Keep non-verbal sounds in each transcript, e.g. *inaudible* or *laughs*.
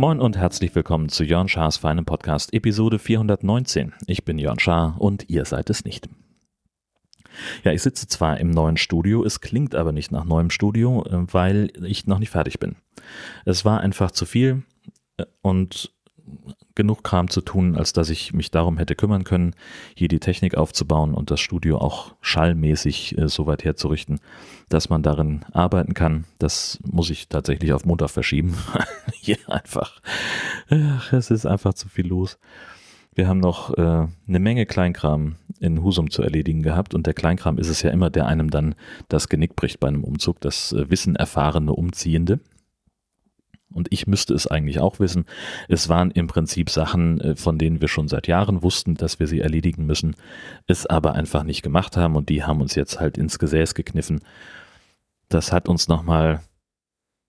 Moin und herzlich willkommen zu Jörn Schars feinem Podcast Episode 419. Ich bin Jörn Schaar und ihr seid es nicht. Ja, ich sitze zwar im neuen Studio, es klingt aber nicht nach neuem Studio, äh, weil ich noch nicht fertig bin. Es war einfach zu viel äh, und genug Kram zu tun, als dass ich mich darum hätte kümmern können, hier die Technik aufzubauen und das Studio auch schallmäßig äh, so weit herzurichten, dass man darin arbeiten kann. Das muss ich tatsächlich auf Montag verschieben. *laughs* hier einfach, ach, es ist einfach zu viel los. Wir haben noch äh, eine Menge Kleinkram in Husum zu erledigen gehabt und der Kleinkram ist es ja immer, der einem dann das Genick bricht bei einem Umzug, das äh, Wissen erfahrene Umziehende und ich müsste es eigentlich auch wissen. Es waren im Prinzip Sachen, äh, von denen wir schon seit Jahren wussten, dass wir sie erledigen müssen, es aber einfach nicht gemacht haben und die haben uns jetzt halt ins Gesäß gekniffen. Das hat uns nochmal,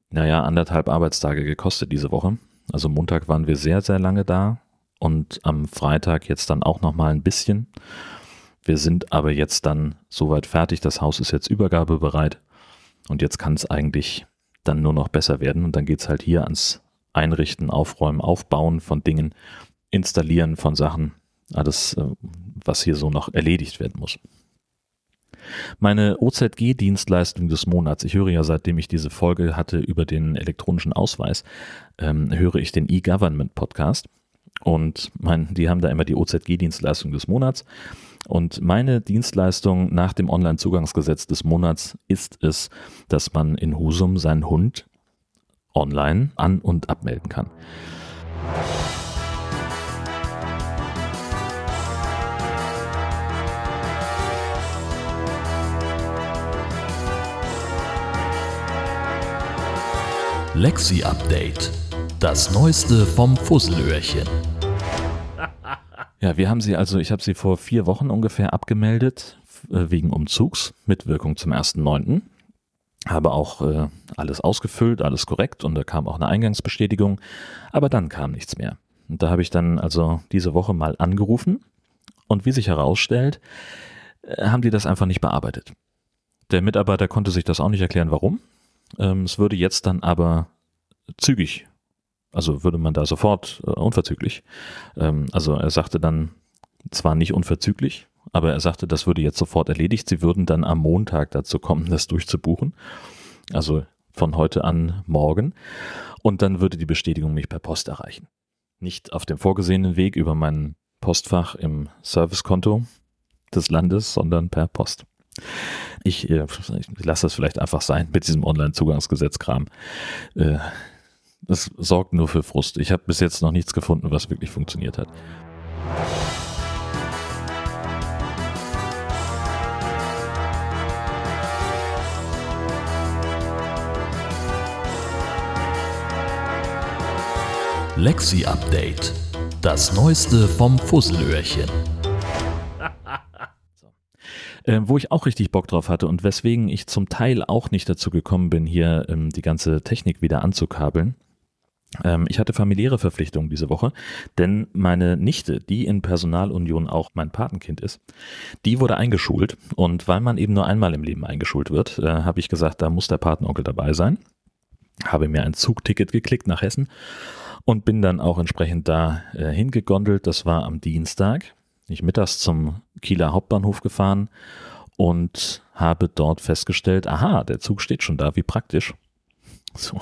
naja, anderthalb Arbeitstage gekostet diese Woche. Also Montag waren wir sehr, sehr lange da und am Freitag jetzt dann auch nochmal ein bisschen. Wir sind aber jetzt dann soweit fertig. Das Haus ist jetzt übergabebereit und jetzt kann es eigentlich dann nur noch besser werden. Und dann geht es halt hier ans Einrichten, Aufräumen, Aufbauen von Dingen, Installieren von Sachen, alles, äh, was hier so noch erledigt werden muss. Meine OZG-Dienstleistung des Monats, ich höre ja seitdem ich diese Folge hatte über den elektronischen Ausweis, ähm, höre ich den E-Government-Podcast. Und mein, die haben da immer die OZG-Dienstleistung des Monats. Und meine Dienstleistung nach dem Online-Zugangsgesetz des Monats ist es, dass man in Husum seinen Hund online an- und abmelden kann. Lexi Update. Das Neueste vom Fusselöhrchen. Ja, wir haben sie also, ich habe sie vor vier Wochen ungefähr abgemeldet, äh, wegen Umzugs mit Wirkung zum 1.9. Habe auch äh, alles ausgefüllt, alles korrekt und da kam auch eine Eingangsbestätigung, aber dann kam nichts mehr. Und da habe ich dann also diese Woche mal angerufen und wie sich herausstellt, äh, haben die das einfach nicht bearbeitet. Der Mitarbeiter konnte sich das auch nicht erklären, warum. Ähm, es würde jetzt dann aber zügig also würde man da sofort äh, unverzüglich. Ähm, also er sagte dann zwar nicht unverzüglich, aber er sagte, das würde jetzt sofort erledigt. Sie würden dann am Montag dazu kommen, das durchzubuchen. Also von heute an morgen. Und dann würde die Bestätigung mich per Post erreichen. Nicht auf dem vorgesehenen Weg über mein Postfach im Servicekonto des Landes, sondern per Post. Ich, äh, ich lasse das vielleicht einfach sein mit diesem Online-Zugangsgesetzkram. Äh, das sorgt nur für Frust. Ich habe bis jetzt noch nichts gefunden, was wirklich funktioniert hat. Lexi Update. Das Neueste vom Fusselöhrchen. *laughs* Äh, wo ich auch richtig Bock drauf hatte und weswegen ich zum Teil auch nicht dazu gekommen bin, hier ähm, die ganze Technik wieder anzukabeln, ich hatte familiäre Verpflichtungen diese Woche, denn meine Nichte, die in Personalunion auch mein Patenkind ist, die wurde eingeschult. Und weil man eben nur einmal im Leben eingeschult wird, äh, habe ich gesagt, da muss der Patenonkel dabei sein. Habe mir ein Zugticket geklickt nach Hessen und bin dann auch entsprechend da äh, hingegondelt. Das war am Dienstag. Ich mittags zum Kieler Hauptbahnhof gefahren und habe dort festgestellt, aha, der Zug steht schon da, wie praktisch. So.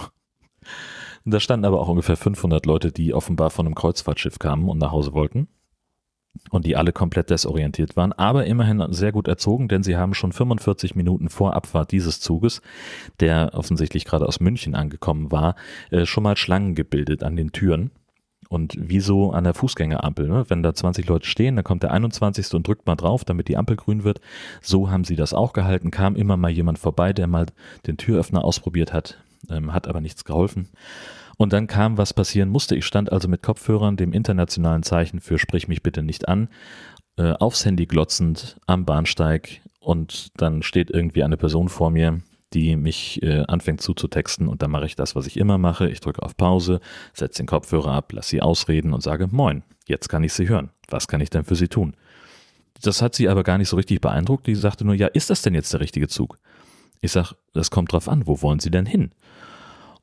Da standen aber auch ungefähr 500 Leute, die offenbar von einem Kreuzfahrtschiff kamen und nach Hause wollten. Und die alle komplett desorientiert waren, aber immerhin sehr gut erzogen, denn sie haben schon 45 Minuten vor Abfahrt dieses Zuges, der offensichtlich gerade aus München angekommen war, äh, schon mal Schlangen gebildet an den Türen. Und wieso an der Fußgängerampel, ne? wenn da 20 Leute stehen, dann kommt der 21. und drückt mal drauf, damit die Ampel grün wird. So haben sie das auch gehalten, kam immer mal jemand vorbei, der mal den Türöffner ausprobiert hat, ähm, hat aber nichts geholfen. Und dann kam, was passieren musste. Ich stand also mit Kopfhörern, dem internationalen Zeichen für Sprich mich bitte nicht an, äh, aufs Handy glotzend am Bahnsteig und dann steht irgendwie eine Person vor mir, die mich äh, anfängt zuzutexten und dann mache ich das, was ich immer mache. Ich drücke auf Pause, setze den Kopfhörer ab, lasse sie ausreden und sage, moin, jetzt kann ich sie hören. Was kann ich denn für sie tun? Das hat sie aber gar nicht so richtig beeindruckt. Die sagte nur, ja, ist das denn jetzt der richtige Zug? Ich sage, das kommt drauf an, wo wollen Sie denn hin?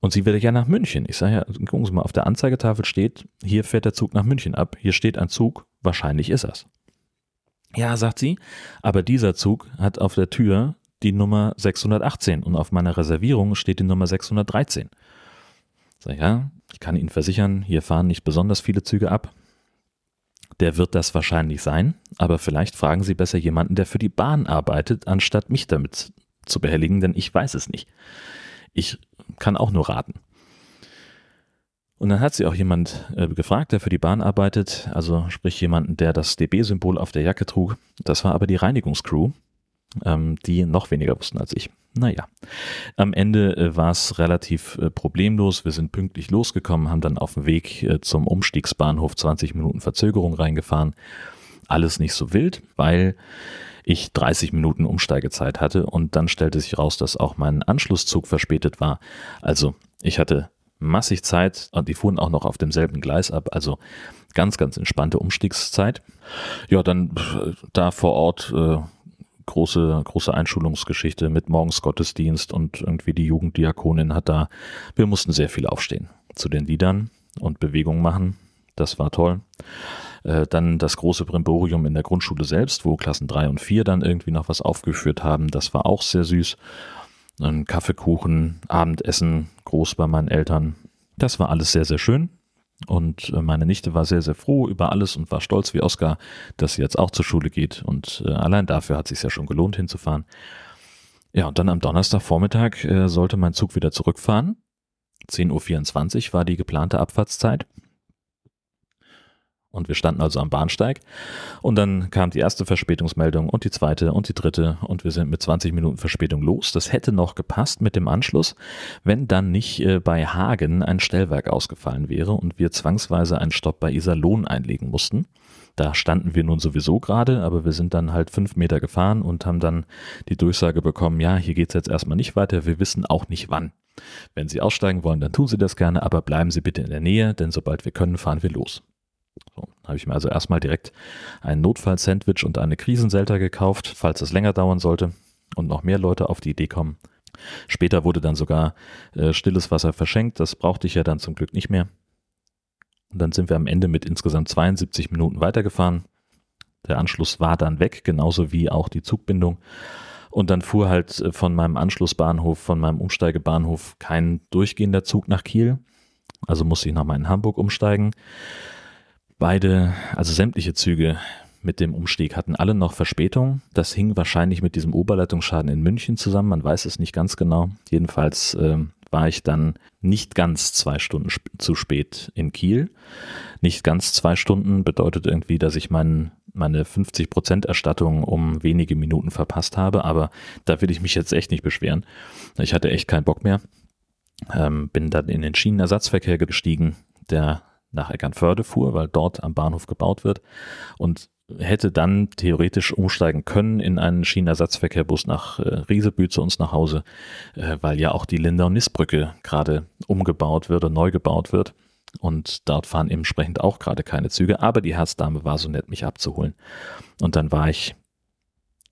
Und sie will ja nach München. Ich sage ja, gucken Sie mal, auf der Anzeigetafel steht, hier fährt der Zug nach München ab. Hier steht ein Zug, wahrscheinlich ist das. Ja, sagt sie, aber dieser Zug hat auf der Tür die Nummer 618 und auf meiner Reservierung steht die Nummer 613. Sag ja, ich kann Ihnen versichern, hier fahren nicht besonders viele Züge ab. Der wird das wahrscheinlich sein, aber vielleicht fragen Sie besser jemanden, der für die Bahn arbeitet, anstatt mich damit zu behelligen, denn ich weiß es nicht. Ich kann auch nur raten. Und dann hat sie auch jemand äh, gefragt, der für die Bahn arbeitet, also sprich jemanden, der das DB-Symbol auf der Jacke trug. Das war aber die Reinigungscrew, ähm, die noch weniger wussten als ich. Naja, am Ende äh, war es relativ äh, problemlos. Wir sind pünktlich losgekommen, haben dann auf dem Weg äh, zum Umstiegsbahnhof 20 Minuten Verzögerung reingefahren. Alles nicht so wild, weil ich 30 Minuten Umsteigezeit hatte und dann stellte sich raus, dass auch mein Anschlusszug verspätet war. Also ich hatte massig Zeit und die fuhren auch noch auf demselben Gleis ab, also ganz, ganz entspannte Umstiegszeit. Ja, dann da vor Ort äh, große, große Einschulungsgeschichte mit morgens Gottesdienst und irgendwie die Jugenddiakonin hat da, wir mussten sehr viel aufstehen zu den Liedern und Bewegungen machen. Das war toll. Äh, dann das große Brimborium in der Grundschule selbst, wo Klassen 3 und 4 dann irgendwie noch was aufgeführt haben. Das war auch sehr süß. Ein Kaffeekuchen, Abendessen, groß bei meinen Eltern. Das war alles sehr, sehr schön. Und äh, meine Nichte war sehr, sehr froh über alles und war stolz wie Oskar, dass sie jetzt auch zur Schule geht. Und äh, allein dafür hat es sich ja schon gelohnt hinzufahren. Ja, und dann am Donnerstagvormittag äh, sollte mein Zug wieder zurückfahren. 10.24 Uhr war die geplante Abfahrtszeit. Und wir standen also am Bahnsteig. Und dann kam die erste Verspätungsmeldung und die zweite und die dritte. Und wir sind mit 20 Minuten Verspätung los. Das hätte noch gepasst mit dem Anschluss, wenn dann nicht äh, bei Hagen ein Stellwerk ausgefallen wäre und wir zwangsweise einen Stopp bei Iserlohn einlegen mussten. Da standen wir nun sowieso gerade, aber wir sind dann halt fünf Meter gefahren und haben dann die Durchsage bekommen, ja, hier geht's jetzt erstmal nicht weiter, wir wissen auch nicht wann. Wenn Sie aussteigen wollen, dann tun Sie das gerne, aber bleiben Sie bitte in der Nähe, denn sobald wir können, fahren wir los. So, habe ich mir also erstmal direkt ein Notfall-Sandwich und eine Krisenselter gekauft, falls es länger dauern sollte und noch mehr Leute auf die Idee kommen. Später wurde dann sogar äh, stilles Wasser verschenkt, das brauchte ich ja dann zum Glück nicht mehr. Und dann sind wir am Ende mit insgesamt 72 Minuten weitergefahren. Der Anschluss war dann weg, genauso wie auch die Zugbindung. Und dann fuhr halt äh, von meinem Anschlussbahnhof, von meinem Umsteigebahnhof kein durchgehender Zug nach Kiel. Also musste ich nochmal in Hamburg umsteigen. Beide, also sämtliche Züge mit dem Umstieg hatten alle noch Verspätung. Das hing wahrscheinlich mit diesem Oberleitungsschaden in München zusammen. Man weiß es nicht ganz genau. Jedenfalls äh, war ich dann nicht ganz zwei Stunden sp zu spät in Kiel. Nicht ganz zwei Stunden bedeutet irgendwie, dass ich mein, meine 50 Prozent Erstattung um wenige Minuten verpasst habe. Aber da will ich mich jetzt echt nicht beschweren. Ich hatte echt keinen Bock mehr. Ähm, bin dann in den Schienenersatzverkehr gestiegen. Der nach Eckernförde fuhr, weil dort am Bahnhof gebaut wird und hätte dann theoretisch umsteigen können in einen Schienenersatzverkehrbus nach äh, Riesebü zu uns nach Hause, äh, weil ja auch die Lindau-Nissbrücke gerade umgebaut wird und neu gebaut wird. Und dort fahren entsprechend auch gerade keine Züge, aber die Herzdame war so nett, mich abzuholen. Und dann war ich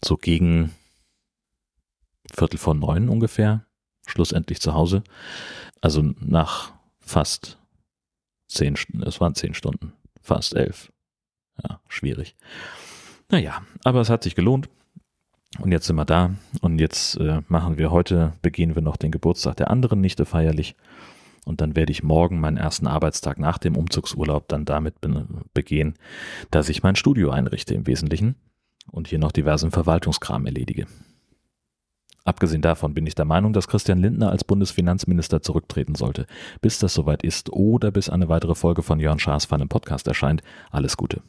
so gegen Viertel vor neun ungefähr, schlussendlich zu Hause. Also nach fast zehn, es waren zehn Stunden, fast elf. Ja, schwierig. Naja, aber es hat sich gelohnt. Und jetzt sind wir da. Und jetzt äh, machen wir heute, begehen wir noch den Geburtstag der anderen Nichte feierlich. Und dann werde ich morgen meinen ersten Arbeitstag nach dem Umzugsurlaub dann damit be begehen, dass ich mein Studio einrichte im Wesentlichen und hier noch diversen Verwaltungskram erledige. Abgesehen davon bin ich der Meinung, dass Christian Lindner als Bundesfinanzminister zurücktreten sollte. Bis das soweit ist oder bis eine weitere Folge von Jörn Schaas von einem Podcast erscheint, alles Gute.